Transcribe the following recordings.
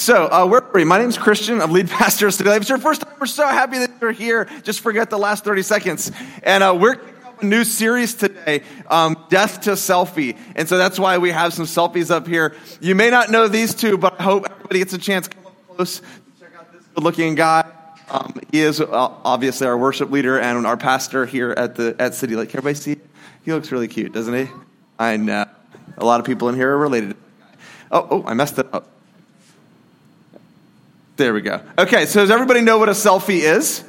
So, uh, where are we? My name's Christian. I'm lead pastor of City Life. It's your first time, we're so happy that you're here. Just forget the last 30 seconds. And uh, we're a new series today, um, Death to Selfie. And so that's why we have some selfies up here. You may not know these two, but I hope everybody gets a chance to come up close to check out this good looking guy. Um, he is uh, obviously our worship leader and our pastor here at the at City Life. Everybody see? He looks really cute, doesn't he? I know. A lot of people in here are related. Oh, oh, I messed it up. There we go. Okay, so does everybody know what a selfie is?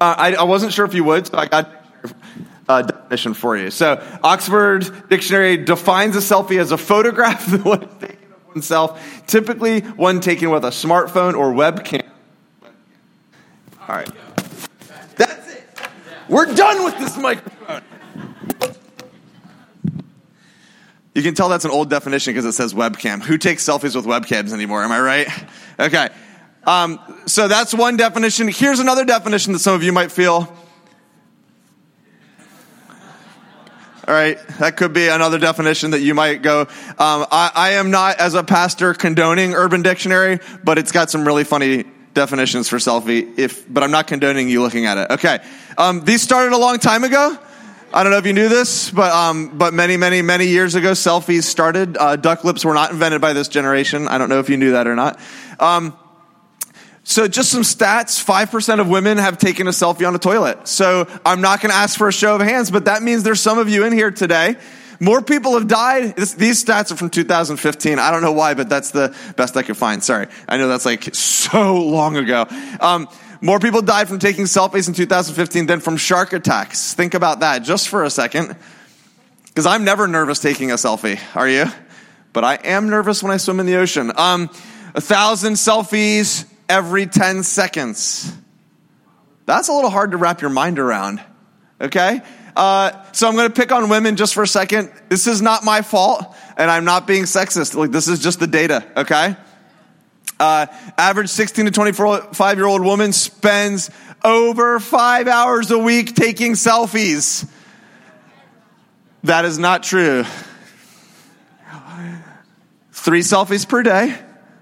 Uh, I, I, wasn't sure if you would, so I got a definition for you. So, Oxford Dictionary defines a selfie as a photograph one taken of oneself, typically one taken with a smartphone or webcam. All right. That's it. We're done with this microphone. You can tell that's an old definition because it says webcam. Who takes selfies with webcams anymore? Am I right? Okay. Um, so that's one definition. Here's another definition that some of you might feel. All right, that could be another definition that you might go. Um, I, I am not, as a pastor, condoning Urban Dictionary, but it's got some really funny definitions for selfie. If, but I'm not condoning you looking at it. Okay, um, these started a long time ago. I don't know if you knew this, but um, but many, many, many years ago, selfies started. Uh, duck lips were not invented by this generation. I don't know if you knew that or not. Um, so just some stats: five percent of women have taken a selfie on a toilet. So I'm not going to ask for a show of hands, but that means there's some of you in here today. More people have died. This, these stats are from 2015. I don't know why, but that's the best I could find. Sorry, I know that's like so long ago. Um, more people died from taking selfies in 2015 than from shark attacks. Think about that just for a second. Because I'm never nervous taking a selfie. Are you? But I am nervous when I swim in the ocean. Um, a thousand selfies every 10 seconds. That's a little hard to wrap your mind around. Okay? Uh, so I'm going to pick on women just for a second. This is not my fault, and I'm not being sexist. Like, this is just the data, okay? Uh, average 16 to 25 year old woman spends over five hours a week taking selfies. That is not true. Three selfies per day,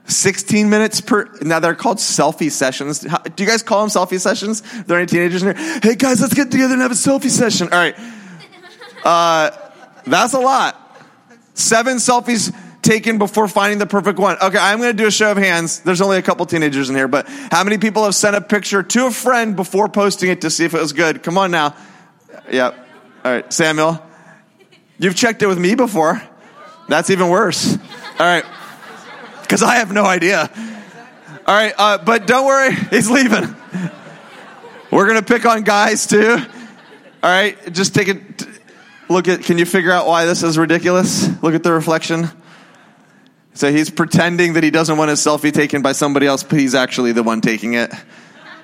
16 minutes per. Now they're called selfie sessions. Do you guys call them selfie sessions? There are there any teenagers in here? Hey guys, let's get together and have a selfie session. All right. Uh, that's a lot. Seven selfies taken before finding the perfect one? Okay, I'm going to do a show of hands. There's only a couple teenagers in here, but how many people have sent a picture to a friend before posting it to see if it was good? Come on now. Yep. All right, Samuel. You've checked it with me before. That's even worse. All right. Because I have no idea. All right, uh, but don't worry, he's leaving. We're going to pick on guys too. All right, just take it. Look at, can you figure out why this is ridiculous? Look at the reflection. So he's pretending that he doesn't want his selfie taken by somebody else, but he's actually the one taking it.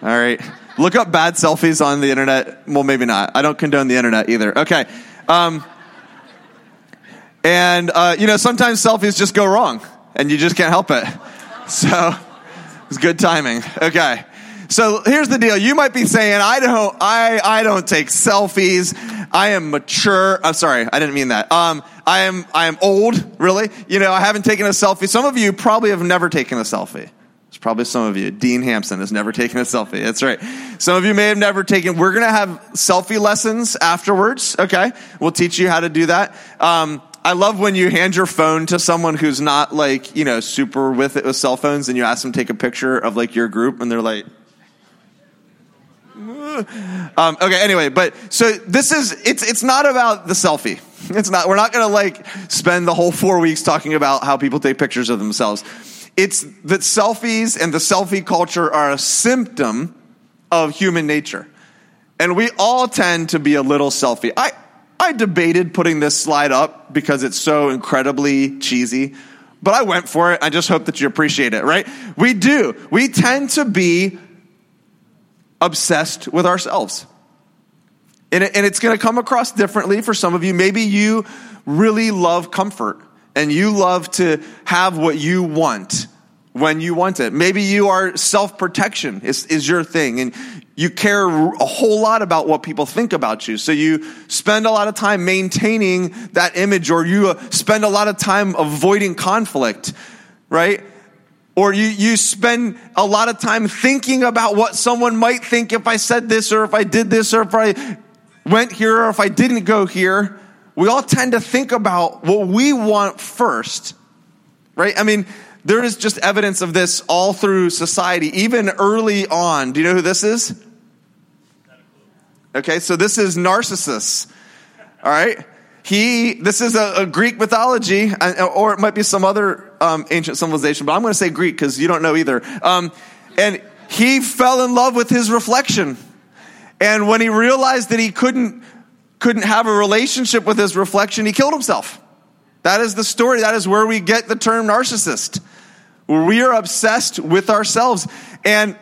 All right. Look up bad selfies on the internet. Well, maybe not. I don't condone the internet either. Okay. Um, and, uh, you know, sometimes selfies just go wrong and you just can't help it. So it's good timing. Okay. So here's the deal. You might be saying, I don't, I, I don't take selfies. I am mature. I'm sorry. I didn't mean that. Um, I am, I am old, really. You know, I haven't taken a selfie. Some of you probably have never taken a selfie. There's probably some of you. Dean Hampson has never taken a selfie. That's right. Some of you may have never taken, we're going to have selfie lessons afterwards. Okay. We'll teach you how to do that. Um, I love when you hand your phone to someone who's not like, you know, super with it with cell phones and you ask them to take a picture of like your group and they're like, um, okay, anyway, but so this is it's it's not about the selfie. It's not. We're not going to like spend the whole four weeks talking about how people take pictures of themselves. It's that selfies and the selfie culture are a symptom of human nature, and we all tend to be a little selfie. I I debated putting this slide up because it's so incredibly cheesy. But I went for it. I just hope that you appreciate it, right? We do. We tend to be obsessed with ourselves. And, it, and it's going to come across differently for some of you. Maybe you really love comfort and you love to have what you want when you want it. Maybe you are self protection is, is your thing and you care a whole lot about what people think about you. So you spend a lot of time maintaining that image or you uh, spend a lot of time avoiding conflict, right? Or you, you spend a lot of time thinking about what someone might think if I said this or if I did this or if I went here or if I didn't go here. We all tend to think about what we want first, right? I mean, there is just evidence of this all through society, even early on. Do you know who this is? Okay, so this is Narcissus. All right? He, this is a, a Greek mythology, or it might be some other um, ancient civilization, but I'm going to say Greek because you don't know either. Um, and he fell in love with his reflection. And when he realized that he couldn't, couldn't have a relationship with his reflection, he killed himself. That is the story. That is where we get the term narcissist. We are obsessed with ourselves. And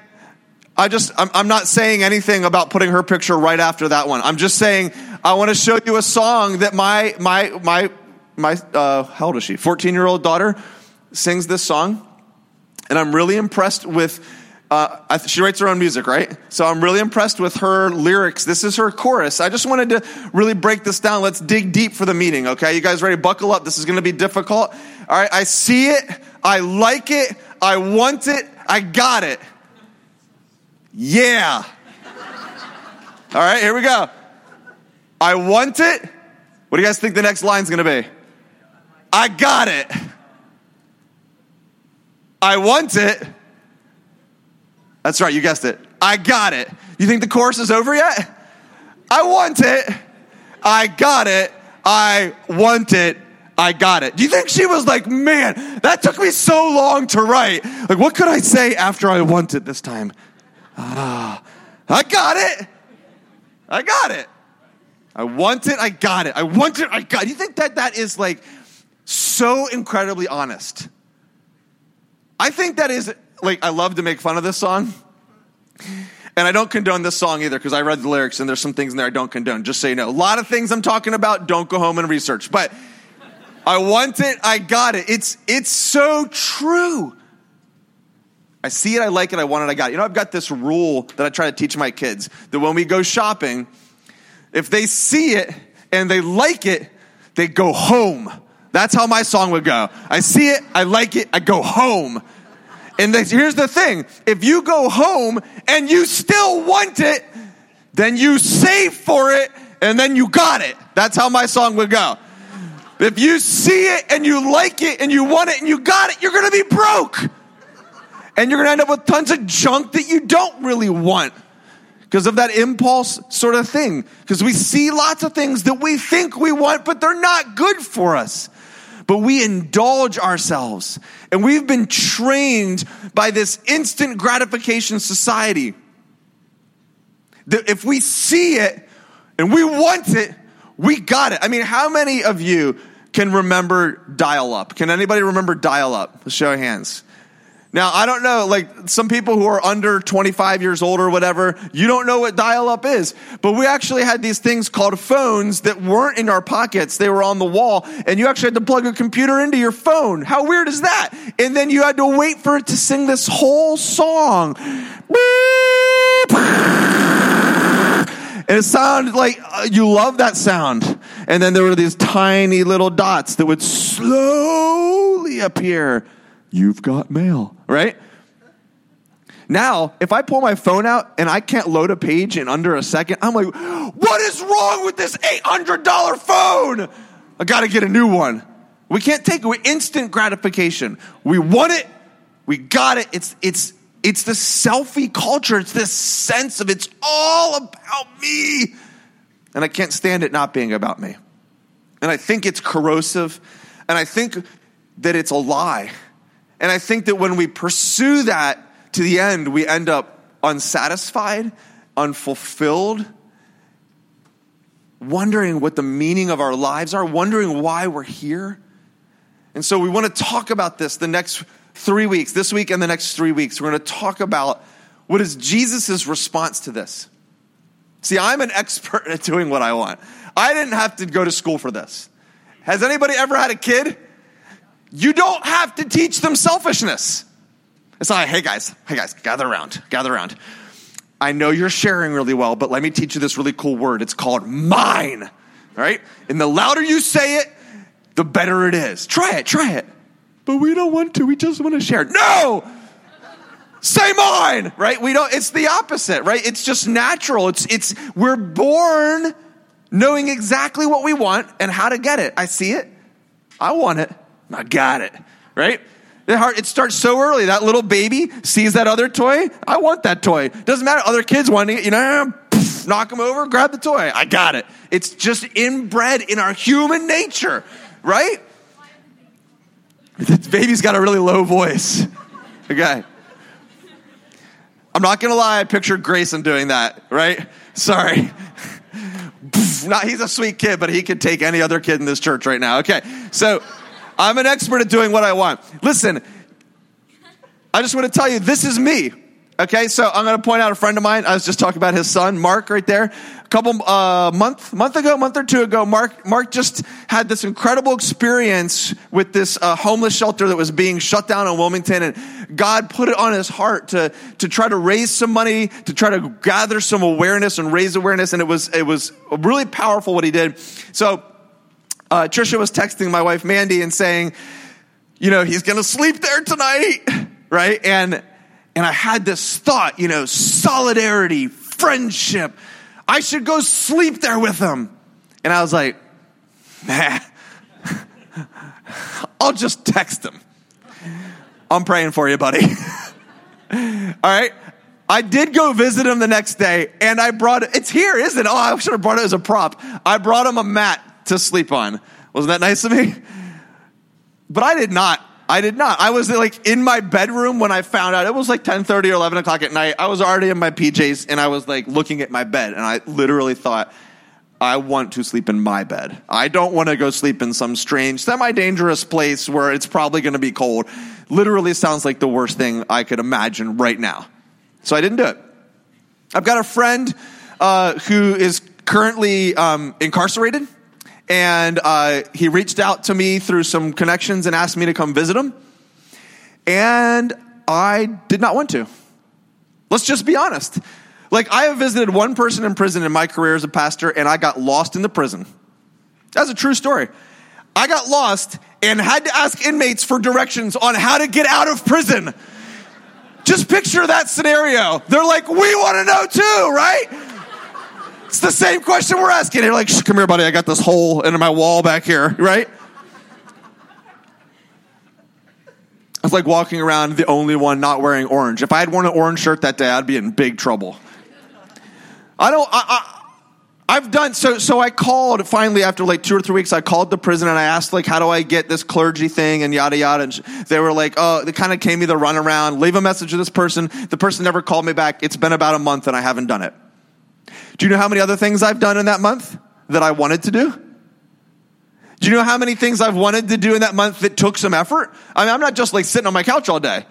I just, I'm, I'm, not saying anything about putting her picture right after that one. I'm just saying, I want to show you a song that my, my, my, my, uh, how old is she? 14 year old daughter sings this song. And I'm really impressed with, uh, she writes her own music, right? So I'm really impressed with her lyrics. This is her chorus. I just wanted to really break this down. Let's dig deep for the meeting, okay? You guys ready? Buckle up. This is going to be difficult. All right. I see it. I like it. I want it. I got it. Yeah. All right, here we go. I want it. What do you guys think the next line's gonna be? I got it. I want it. That's right, you guessed it. I got it. You think the course is over yet? I want it. I got it. I want it. I got it. Do you think she was like, man, that took me so long to write? Like, what could I say after I want it this time? Ah, I got it. I got it. I want it. I got it. I want it. I got it. You think that that is like so incredibly honest? I think that is like, I love to make fun of this song. And I don't condone this song either because I read the lyrics and there's some things in there I don't condone, just so you know. A lot of things I'm talking about, don't go home and research. But I want it, I got it. It's, it's so true. I see it, I like it, I want it, I got it. You know, I've got this rule that I try to teach my kids that when we go shopping, if they see it and they like it, they go home. That's how my song would go. I see it, I like it, I go home. And here's the thing if you go home and you still want it, then you save for it and then you got it. That's how my song would go. If you see it and you like it and you want it and you got it, you're gonna be broke and you're going to end up with tons of junk that you don't really want because of that impulse sort of thing. Because we see lots of things that we think we want, but they're not good for us. But we indulge ourselves. And we've been trained by this instant gratification society. That if we see it and we want it, we got it. I mean, how many of you can remember dial up? Can anybody remember dial up? Show of hands. Now, I don't know, like some people who are under 25 years old or whatever, you don't know what dial up is. But we actually had these things called phones that weren't in our pockets. They were on the wall and you actually had to plug a computer into your phone. How weird is that? And then you had to wait for it to sing this whole song. And it sounded like uh, you love that sound. And then there were these tiny little dots that would slowly appear You've got mail, right? Now, if I pull my phone out and I can't load a page in under a second, I'm like, what is wrong with this $800 phone? I got to get a new one. We can't take it. instant gratification. We want it. We got it. It's, it's, it's the selfie culture. It's this sense of it's all about me. And I can't stand it not being about me. And I think it's corrosive. And I think that it's a lie. And I think that when we pursue that to the end, we end up unsatisfied, unfulfilled, wondering what the meaning of our lives are, wondering why we're here. And so we want to talk about this the next three weeks, this week and the next three weeks. We're going to talk about what is Jesus' response to this. See, I'm an expert at doing what I want. I didn't have to go to school for this. Has anybody ever had a kid? You don't have to teach them selfishness. It's like, hey guys, hey guys, gather around, gather around. I know you're sharing really well, but let me teach you this really cool word. It's called mine, right? And the louder you say it, the better it is. Try it, try it. but we don't want to. We just want to share. No! Say mine, right? We don't, it's the opposite, right? It's just natural. It's, it's, we're born knowing exactly what we want and how to get it. I see it. I want it. I got it, right? It starts so early. That little baby sees that other toy. I want that toy. Doesn't matter. Other kids wanting it, you know, poof, knock them over, grab the toy. I got it. It's just inbred in our human nature, right? This baby's got a really low voice. Okay. I'm not gonna lie, I pictured Grayson doing that, right? Sorry. Not, he's a sweet kid, but he could take any other kid in this church right now. Okay, so I'm an expert at doing what I want. Listen, I just want to tell you, this is me. Okay, so I'm going to point out a friend of mine. I was just talking about his son, Mark, right there. A couple uh, month month ago, month or two ago, Mark Mark just had this incredible experience with this uh, homeless shelter that was being shut down in Wilmington, and God put it on his heart to to try to raise some money, to try to gather some awareness and raise awareness, and it was it was really powerful what he did. So, uh, Trisha was texting my wife Mandy and saying, you know, he's going to sleep there tonight, right? And and I had this thought, you know, solidarity, friendship. I should go sleep there with him. And I was like, nah, I'll just text him. I'm praying for you, buddy. All right. I did go visit him the next day and I brought. It's here, isn't it? Oh, I should have brought it as a prop. I brought him a mat to sleep on. Wasn't that nice of me? But I did not I did not. I was like in my bedroom when I found out. It was like 10 30 or 11 o'clock at night. I was already in my PJs and I was like looking at my bed and I literally thought, I want to sleep in my bed. I don't want to go sleep in some strange, semi dangerous place where it's probably going to be cold. Literally sounds like the worst thing I could imagine right now. So I didn't do it. I've got a friend uh, who is currently um, incarcerated and uh, he reached out to me through some connections and asked me to come visit him. And I did not want to. Let's just be honest. Like, I have visited one person in prison in my career as a pastor, and I got lost in the prison. That's a true story. I got lost and had to ask inmates for directions on how to get out of prison. Just picture that scenario. They're like, we want to know too, right? It's the same question we're asking. You're like, come here, buddy. I got this hole in my wall back here, right? It's like walking around the only one not wearing orange. If I had worn an orange shirt that day, I'd be in big trouble. I don't. I, I, I've done so. So I called finally after like two or three weeks. I called the prison and I asked like, how do I get this clergy thing and yada yada. And they were like, oh, they kind of gave me the runaround. Leave a message to this person. The person never called me back. It's been about a month and I haven't done it. Do you know how many other things I've done in that month that I wanted to do? Do you know how many things I've wanted to do in that month that took some effort? I mean, I'm not just like sitting on my couch all day.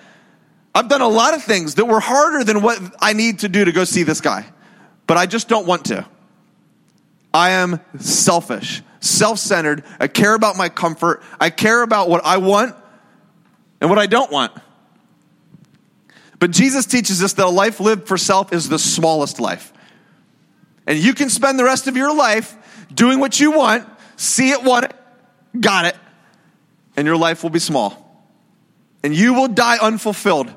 I've done a lot of things that were harder than what I need to do to go see this guy, but I just don't want to. I am selfish, self centered. I care about my comfort. I care about what I want and what I don't want. But Jesus teaches us that a life lived for self is the smallest life. And you can spend the rest of your life doing what you want, see it, want it, got it, and your life will be small. And you will die unfulfilled.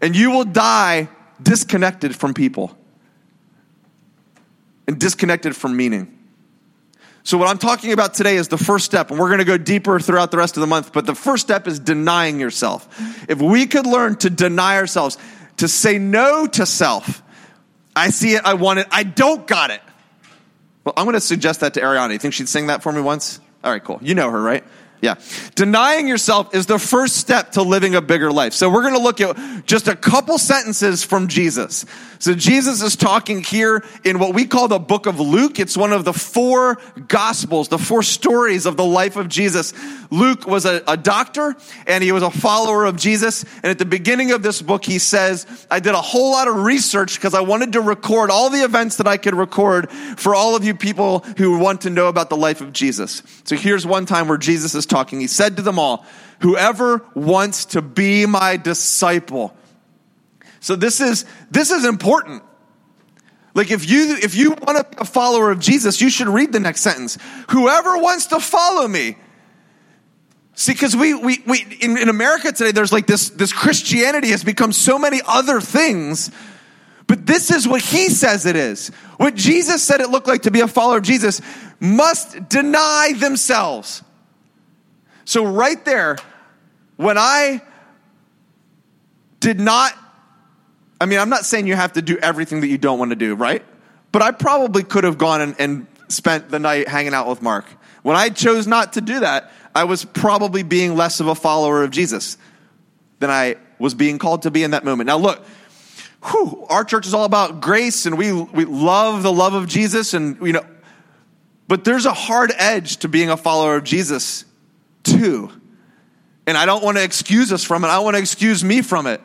And you will die disconnected from people and disconnected from meaning. So, what I'm talking about today is the first step, and we're going to go deeper throughout the rest of the month. But the first step is denying yourself. If we could learn to deny ourselves, to say no to self, I see it, I want it, I don't got it. Well, I'm going to suggest that to Ariana. You think she'd sing that for me once? All right, cool. You know her, right? Yeah. Denying yourself is the first step to living a bigger life. So we're going to look at just a couple sentences from Jesus. So Jesus is talking here in what we call the book of Luke. It's one of the four gospels, the four stories of the life of Jesus. Luke was a, a doctor and he was a follower of Jesus. And at the beginning of this book, he says, I did a whole lot of research because I wanted to record all the events that I could record for all of you people who want to know about the life of Jesus. So here's one time where Jesus is talking. He said to them all, whoever wants to be my disciple, so this is, this is important. Like if you, if you want to be a follower of Jesus, you should read the next sentence. Whoever wants to follow me, See, because we, we, we in, in America today, there's like this, this Christianity has become so many other things. But this is what he says it is. What Jesus said it looked like to be a follower of Jesus must deny themselves. So, right there, when I did not, I mean, I'm not saying you have to do everything that you don't want to do, right? But I probably could have gone and, and spent the night hanging out with Mark. When I chose not to do that, I was probably being less of a follower of Jesus than I was being called to be in that moment. Now, look, whew, our church is all about grace and we, we love the love of Jesus and, you know, but there's a hard edge to being a follower of Jesus, too. And I don't want to excuse us from it. I want to excuse me from it.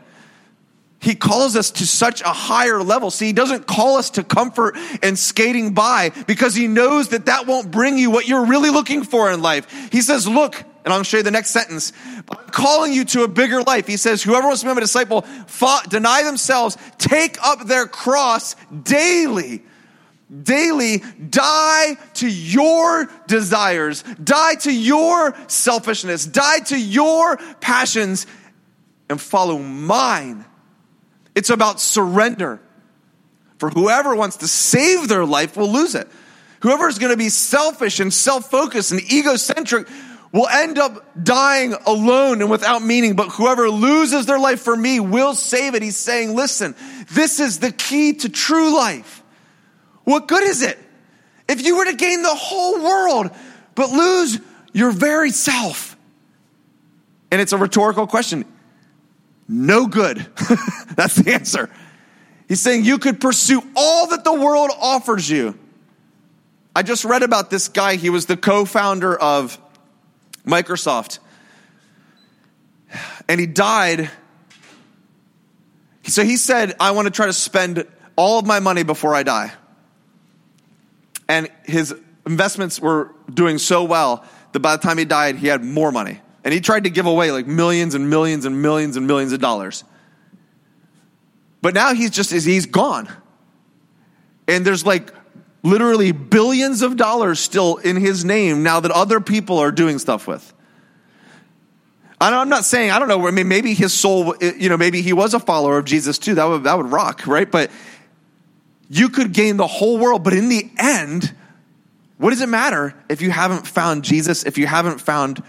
He calls us to such a higher level. See, he doesn't call us to comfort and skating by because he knows that that won't bring you what you're really looking for in life. He says, look, and I'll show you the next sentence. I'm calling you to a bigger life. He says, whoever wants to become a disciple, fought, deny themselves, take up their cross daily. Daily die to your desires, die to your selfishness, die to your passions, and follow mine it's about surrender. For whoever wants to save their life will lose it. Whoever is going to be selfish and self focused and egocentric will end up dying alone and without meaning. But whoever loses their life for me will save it. He's saying, listen, this is the key to true life. What good is it if you were to gain the whole world but lose your very self? And it's a rhetorical question no good. That's the answer. He's saying you could pursue all that the world offers you. I just read about this guy. He was the co founder of Microsoft. And he died. So he said, I want to try to spend all of my money before I die. And his investments were doing so well that by the time he died, he had more money. And he tried to give away like millions and millions and millions and millions of dollars. But now he's just, he's gone. And there's like literally billions of dollars still in his name now that other people are doing stuff with. I'm not saying, I don't know, I mean, maybe his soul, you know, maybe he was a follower of Jesus too. That would, that would rock, right? But you could gain the whole world, but in the end, what does it matter if you haven't found Jesus, if you haven't found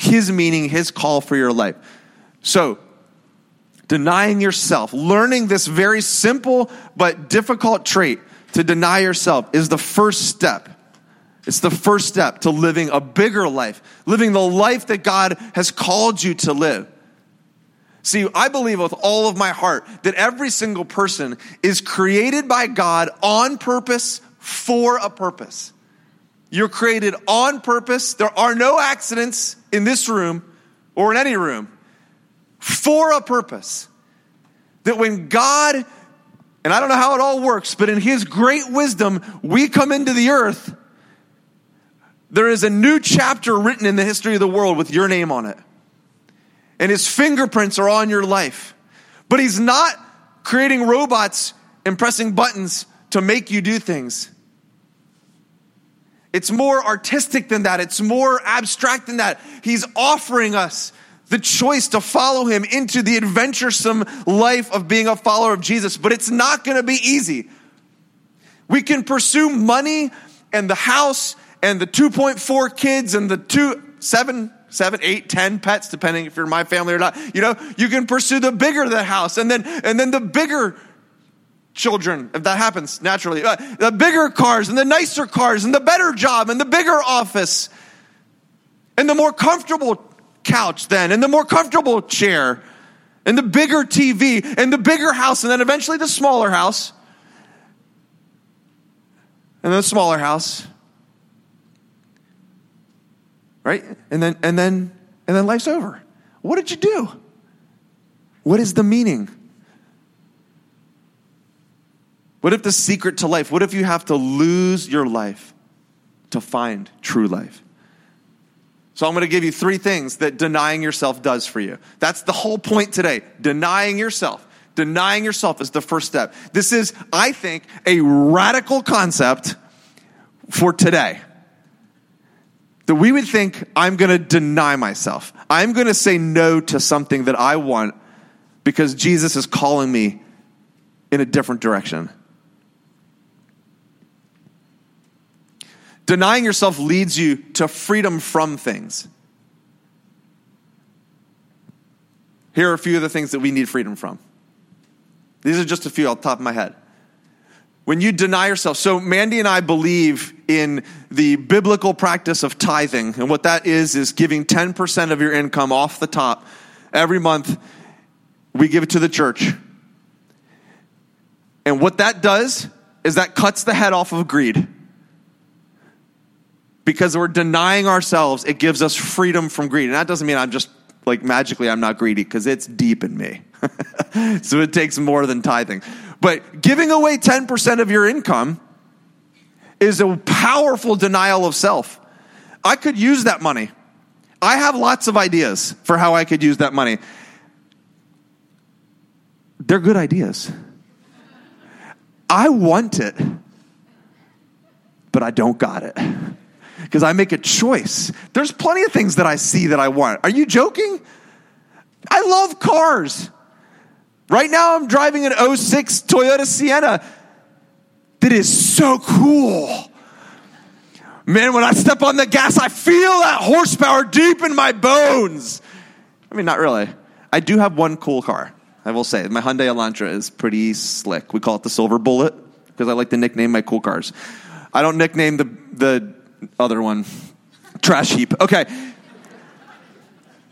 his meaning, His call for your life. So, denying yourself, learning this very simple but difficult trait to deny yourself is the first step. It's the first step to living a bigger life, living the life that God has called you to live. See, I believe with all of my heart that every single person is created by God on purpose for a purpose. You're created on purpose. There are no accidents in this room or in any room for a purpose. That when God, and I don't know how it all works, but in His great wisdom, we come into the earth, there is a new chapter written in the history of the world with your name on it. And His fingerprints are on your life. But He's not creating robots and pressing buttons to make you do things. It's more artistic than that. It's more abstract than that. He's offering us the choice to follow him into the adventuresome life of being a follower of Jesus, but it's not going to be easy. We can pursue money and the house and the 2.4 kids and the two, seven, seven, eight, ten pets, depending if you're my family or not. You know, you can pursue the bigger the house and then, and then the bigger children, if that happens naturally. Uh, the bigger cars and the nicer cars and the better job and the bigger office and the more comfortable couch then and the more comfortable chair and the bigger TV and the bigger house and then eventually the smaller house and then the smaller house. Right? And then and then and then life's over. What did you do? What is the meaning? What if the secret to life? What if you have to lose your life to find true life? So I'm going to give you three things that denying yourself does for you. That's the whole point today. Denying yourself. Denying yourself is the first step. This is, I think, a radical concept for today. That we would think, I'm going to deny myself. I'm going to say no to something that I want because Jesus is calling me in a different direction. Denying yourself leads you to freedom from things. Here are a few of the things that we need freedom from. These are just a few off the top of my head. When you deny yourself, so Mandy and I believe in the biblical practice of tithing. And what that is, is giving 10% of your income off the top every month. We give it to the church. And what that does is that cuts the head off of greed. Because we're denying ourselves, it gives us freedom from greed. And that doesn't mean I'm just like magically I'm not greedy because it's deep in me. so it takes more than tithing. But giving away 10% of your income is a powerful denial of self. I could use that money. I have lots of ideas for how I could use that money. They're good ideas. I want it, but I don't got it because I make a choice. There's plenty of things that I see that I want. Are you joking? I love cars. Right now, I'm driving an 06 Toyota Sienna that is so cool. Man, when I step on the gas, I feel that horsepower deep in my bones. I mean, not really. I do have one cool car, I will say. My Hyundai Elantra is pretty slick. We call it the Silver Bullet because I like to nickname my cool cars. I don't nickname the, the other one trash heap. Okay.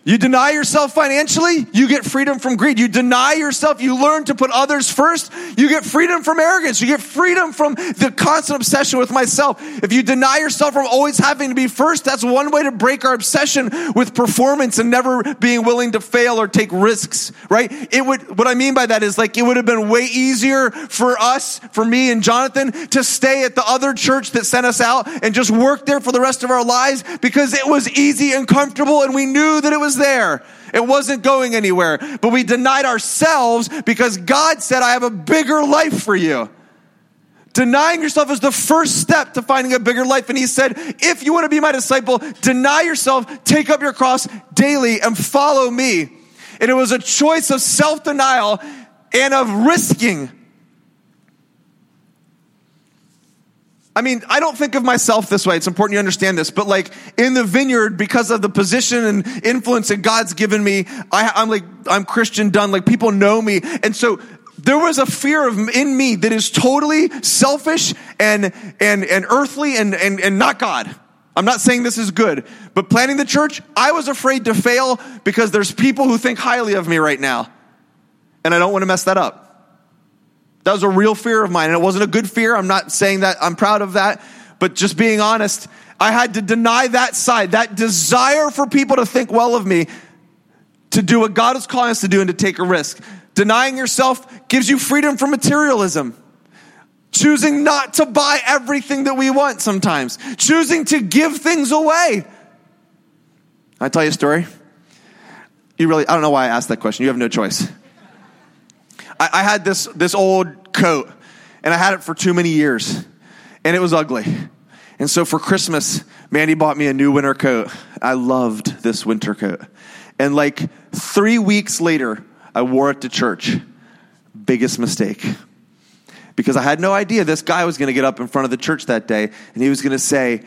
You deny yourself financially, you get freedom from greed. You deny yourself, you learn to put others first, you get freedom from arrogance. You get freedom from the constant obsession with myself. If you deny yourself from always having to be first, that's one way to break our obsession with performance and never being willing to fail or take risks, right? It would, what I mean by that is like, it would have been way easier for us, for me and Jonathan, to stay at the other church that sent us out and just work there for the rest of our lives because it was easy and comfortable and we knew that it was there. It wasn't going anywhere. But we denied ourselves because God said, I have a bigger life for you. Denying yourself is the first step to finding a bigger life. And he said, if you want to be my disciple, deny yourself, take up your cross daily, and follow me. And it was a choice of self denial and of risking I mean, I don't think of myself this way. It's important you understand this. But like in the vineyard, because of the position and influence that God's given me, I, I'm like, I'm Christian done. Like people know me. And so there was a fear of in me that is totally selfish and, and, and earthly and, and, and not God. I'm not saying this is good, but planning the church, I was afraid to fail because there's people who think highly of me right now. And I don't want to mess that up. That was a real fear of mine. And it wasn't a good fear. I'm not saying that I'm proud of that, but just being honest, I had to deny that side, that desire for people to think well of me, to do what God is calling us to do and to take a risk. Denying yourself gives you freedom from materialism. Choosing not to buy everything that we want sometimes. Choosing to give things away. I tell you a story. You really, I don't know why I asked that question. You have no choice. I, I had this, this old coat and I had it for too many years and it was ugly. And so for Christmas, Mandy bought me a new winter coat. I loved this winter coat. And like three weeks later, I wore it to church. Biggest mistake. Because I had no idea this guy was going to get up in front of the church that day and he was going to say,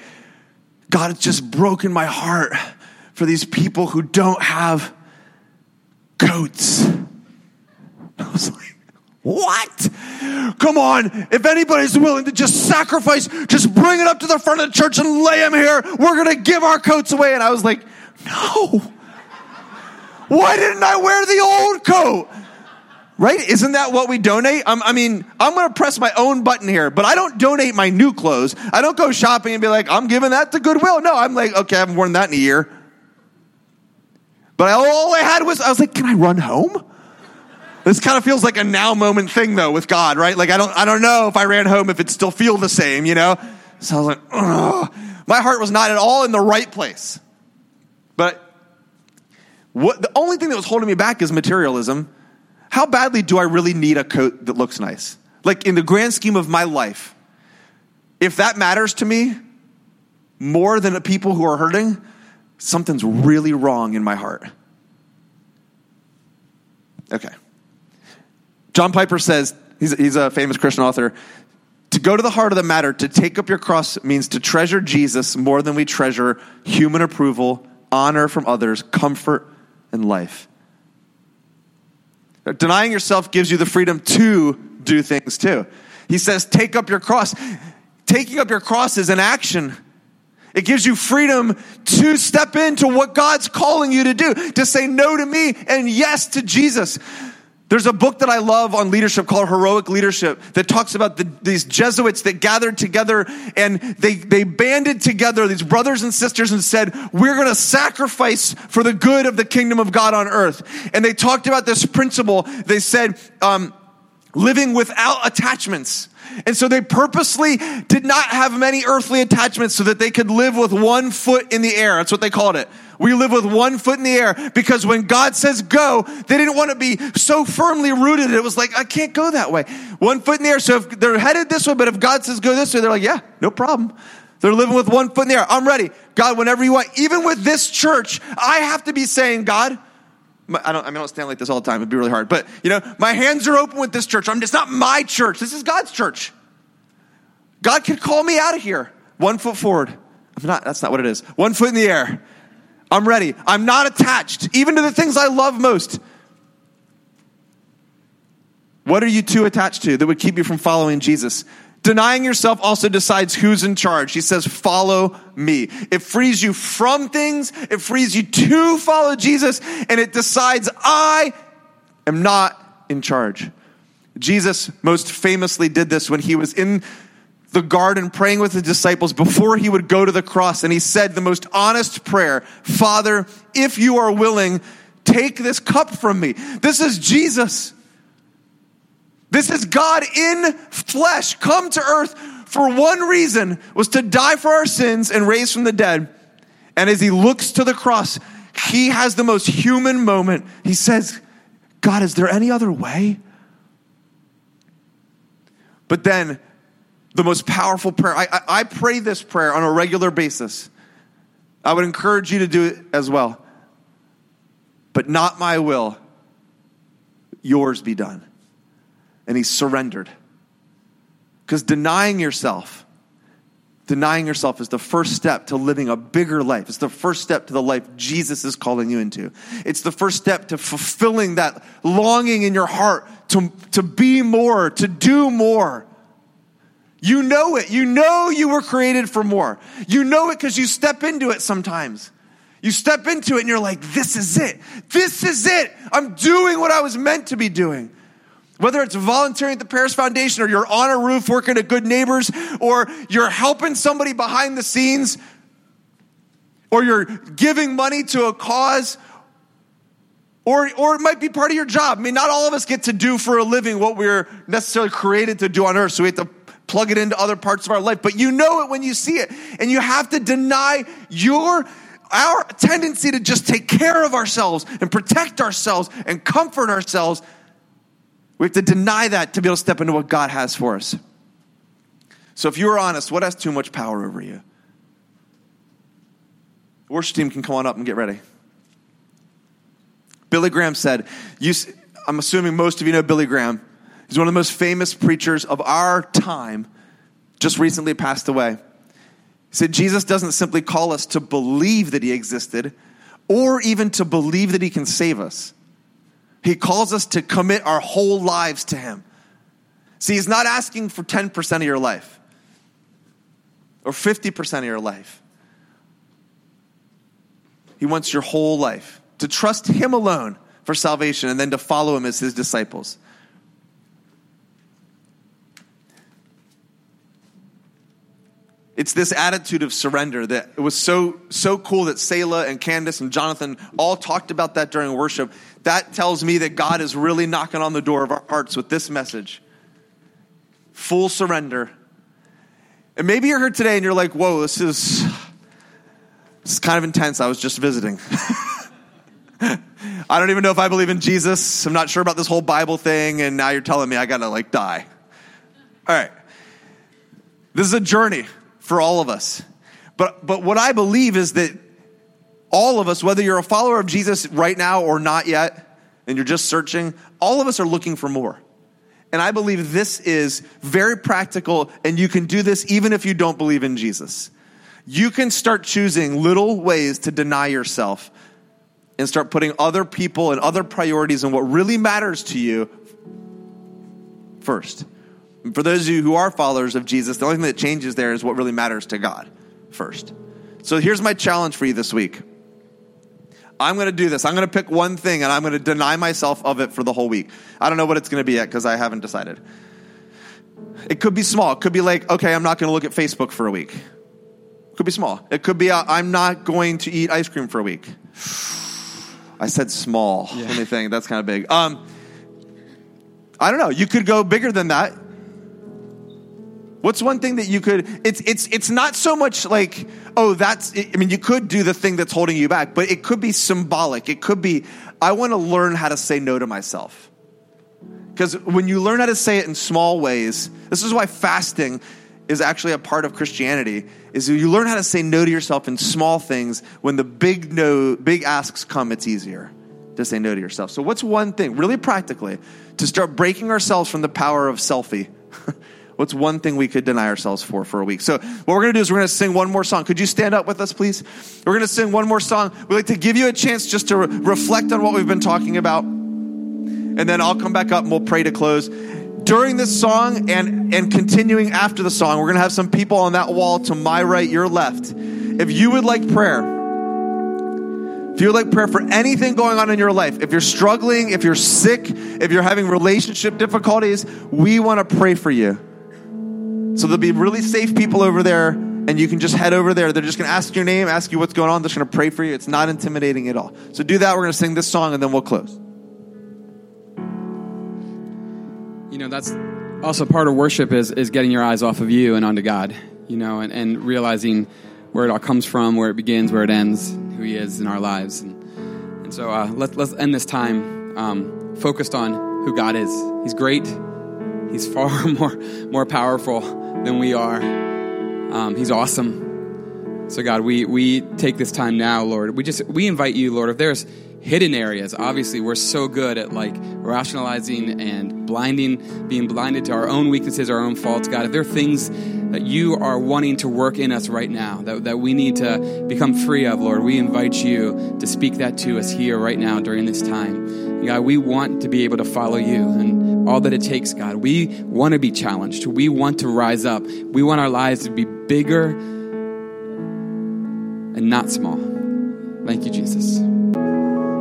God, it's just broken my heart for these people who don't have coats. I was like, what? Come on. If anybody's willing to just sacrifice, just bring it up to the front of the church and lay them here. We're going to give our coats away. And I was like, no. Why didn't I wear the old coat? Right? Isn't that what we donate? I'm, i mean, I'm going to press my own button here, but I don't donate my new clothes. I don't go shopping and be like, I'm giving that to Goodwill. No, I'm like, okay, I haven't worn that in a year. But all I had was, I was like, can I run home? This kind of feels like a now moment thing though with God, right? Like I don't, I don't know if I ran home if it still feel the same, you know? So I was like, Ugh. my heart was not at all in the right place. But what, the only thing that was holding me back is materialism. How badly do I really need a coat that looks nice? Like in the grand scheme of my life, if that matters to me, more than the people who are hurting, something's really wrong in my heart. Okay. John Piper says, he's, he's a famous Christian author, to go to the heart of the matter, to take up your cross means to treasure Jesus more than we treasure human approval, honor from others, comfort, and life. Denying yourself gives you the freedom to do things too. He says, take up your cross. Taking up your cross is an action. It gives you freedom to step into what God's calling you to do, to say no to me and yes to Jesus. There's a book that I love on leadership called Heroic Leadership that talks about the, these Jesuits that gathered together and they, they banded together, these brothers and sisters, and said, We're going to sacrifice for the good of the kingdom of God on earth. And they talked about this principle. They said, um, living without attachments. And so they purposely did not have many earthly attachments so that they could live with one foot in the air. That's what they called it. We live with one foot in the air because when God says go, they didn't want to be so firmly rooted. It was like, I can't go that way. One foot in the air. So if they're headed this way, but if God says go this way, they're like, yeah, no problem. They're living with one foot in the air. I'm ready. God, whenever you want. Even with this church, I have to be saying, God, I don't, I mean, I don't stand like this all the time. It'd be really hard. But, you know, my hands are open with this church. I'm, it's not my church. This is God's church. God could call me out of here. One foot forward. I'm not, that's not what it is. One foot in the air. I'm ready. I'm not attached, even to the things I love most. What are you too attached to that would keep you from following Jesus? Denying yourself also decides who's in charge. He says, follow me. It frees you from things. It frees you to follow Jesus and it decides I am not in charge. Jesus most famously did this when he was in the garden praying with the disciples before he would go to the cross. And he said the most honest prayer, Father, if you are willing, take this cup from me. This is Jesus. This is God in flesh, come to earth for one reason was to die for our sins and raise from the dead. And as he looks to the cross, he has the most human moment. He says, God, is there any other way? But then, the most powerful prayer, I, I, I pray this prayer on a regular basis. I would encourage you to do it as well. But not my will, yours be done and he surrendered. Because denying yourself, denying yourself is the first step to living a bigger life. It's the first step to the life Jesus is calling you into. It's the first step to fulfilling that longing in your heart to, to be more, to do more. You know it. You know you were created for more. You know it because you step into it sometimes. You step into it and you're like, this is it. This is it. I'm doing what I was meant to be doing. Whether it's volunteering at the Paris Foundation or you're on a roof working at Good Neighbors or you're helping somebody behind the scenes or you're giving money to a cause or, or it might be part of your job. I mean, not all of us get to do for a living what we're necessarily created to do on earth, so we have to plug it into other parts of our life. But you know it when you see it. And you have to deny your our tendency to just take care of ourselves and protect ourselves and comfort ourselves we have to deny that to be able to step into what God has for us. So if you're honest, what has too much power over you? The worship team can come on up and get ready. Billy Graham said, you, I'm assuming most of you know Billy Graham. He's one of the most famous preachers of our time, just recently passed away. He said, Jesus doesn't simply call us to believe that he existed or even to believe that he can save us. He calls us to commit our whole lives to Him. See, He's not asking for 10% of your life or 50% of your life. He wants your whole life to trust Him alone for salvation and then to follow Him as His disciples. It's this attitude of surrender that it was so so cool that Selah and Candace and Jonathan all talked about that during worship. That tells me that God is really knocking on the door of our hearts with this message. Full surrender. And maybe you're here today and you're like, whoa, this is this is kind of intense. I was just visiting. I don't even know if I believe in Jesus. I'm not sure about this whole Bible thing, and now you're telling me I gotta like die. All right. This is a journey for all of us. But, but what I believe is that all of us, whether you're a follower of Jesus right now or not yet, and you're just searching, all of us are looking for more. And I believe this is very practical, and you can do this even if you don't believe in Jesus. You can start choosing little ways to deny yourself and start putting other people and other priorities and what really matters to you first. And for those of you who are followers of Jesus, the only thing that changes there is what really matters to God first. So here's my challenge for you this week. I'm going to do this. I'm going to pick one thing and I'm going to deny myself of it for the whole week. I don't know what it's going to be yet because I haven't decided. It could be small. It could be like, okay, I'm not going to look at Facebook for a week. It could be small. It could be, uh, I'm not going to eat ice cream for a week. I said small. Yeah. Let me think. That's kind of big. Um, I don't know. You could go bigger than that. What's one thing that you could? It's it's it's not so much like oh that's. I mean, you could do the thing that's holding you back, but it could be symbolic. It could be I want to learn how to say no to myself. Because when you learn how to say it in small ways, this is why fasting is actually a part of Christianity. Is you learn how to say no to yourself in small things. When the big no, big asks come, it's easier to say no to yourself. So, what's one thing, really practically, to start breaking ourselves from the power of selfie? What's one thing we could deny ourselves for for a week? So, what we're going to do is we're going to sing one more song. Could you stand up with us, please? We're going to sing one more song. We'd like to give you a chance just to re- reflect on what we've been talking about. And then I'll come back up and we'll pray to close. During this song and, and continuing after the song, we're going to have some people on that wall to my right, your left. If you would like prayer, if you would like prayer for anything going on in your life, if you're struggling, if you're sick, if you're having relationship difficulties, we want to pray for you. So there'll be really safe people over there, and you can just head over there. They're just going to ask your name, ask you what's going on. They're just going to pray for you. It's not intimidating at all. So do that. We're going to sing this song, and then we'll close. You know, that's also part of worship is, is getting your eyes off of you and onto God, you know, and, and realizing where it all comes from, where it begins, where it ends, who He is in our lives. And, and so uh, let, let's end this time um, focused on who God is. He's great. He's far more, more powerful than we are. Um, he's awesome. So God, we, we take this time now, Lord. We just, we invite you, Lord, if there's hidden areas, obviously we're so good at like rationalizing and blinding, being blinded to our own weaknesses, our own faults, God. If there are things that you are wanting to work in us right now, that, that we need to become free of, Lord, we invite you to speak that to us here right now during this time. God, we want to be able to follow you and all that it takes, God. We want to be challenged. We want to rise up. We want our lives to be bigger and not small. Thank you, Jesus.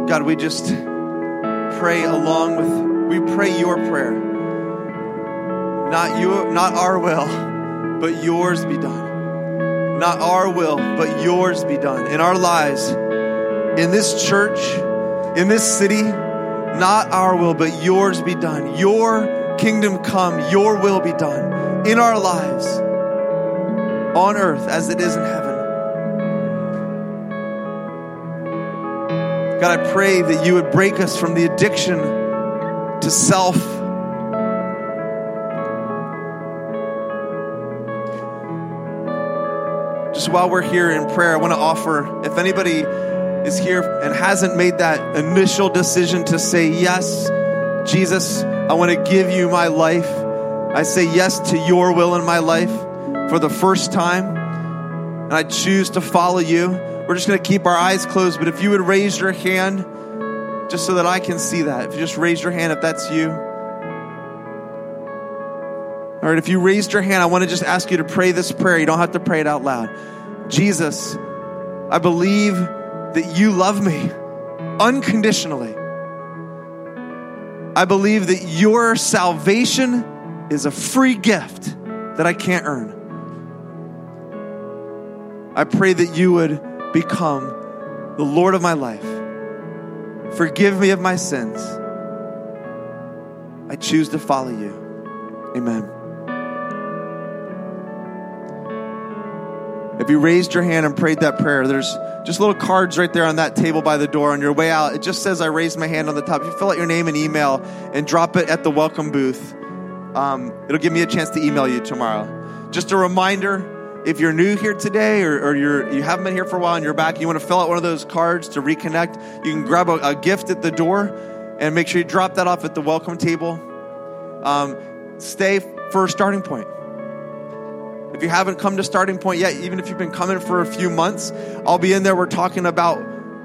God, we just pray along with, we pray your prayer. Not you, not our will, but yours be done. Not our will, but yours be done in our lives, in this church, in this city. Not our will, but yours be done. Your kingdom come, your will be done in our lives, on earth as it is in heaven. God, I pray that you would break us from the addiction to self. Just while we're here in prayer, I want to offer if anybody is here and hasn't made that initial decision to say, Yes, Jesus, I want to give you my life. I say yes to your will in my life for the first time, and I choose to follow you. We're just going to keep our eyes closed, but if you would raise your hand just so that I can see that. If you just raise your hand, if that's you. All right, if you raised your hand, I want to just ask you to pray this prayer. You don't have to pray it out loud. Jesus, I believe that you love me unconditionally. I believe that your salvation is a free gift that I can't earn. I pray that you would become the Lord of my life. Forgive me of my sins. I choose to follow you. Amen. If you raised your hand and prayed that prayer, there's just little cards right there on that table by the door on your way out. It just says, I raised my hand on the top. If you fill out your name and email and drop it at the welcome booth, um, it'll give me a chance to email you tomorrow. Just a reminder if you're new here today or, or you're, you haven't been here for a while and you're back, you want to fill out one of those cards to reconnect, you can grab a, a gift at the door and make sure you drop that off at the welcome table. Um, stay for a starting point. If you haven't come to starting point yet, even if you've been coming for a few months, I'll be in there. We're talking about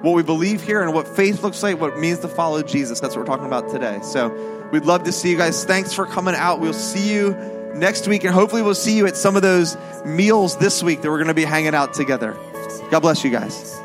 what we believe here and what faith looks like, what it means to follow Jesus. That's what we're talking about today. So we'd love to see you guys. Thanks for coming out. We'll see you next week, and hopefully, we'll see you at some of those meals this week that we're going to be hanging out together. God bless you guys.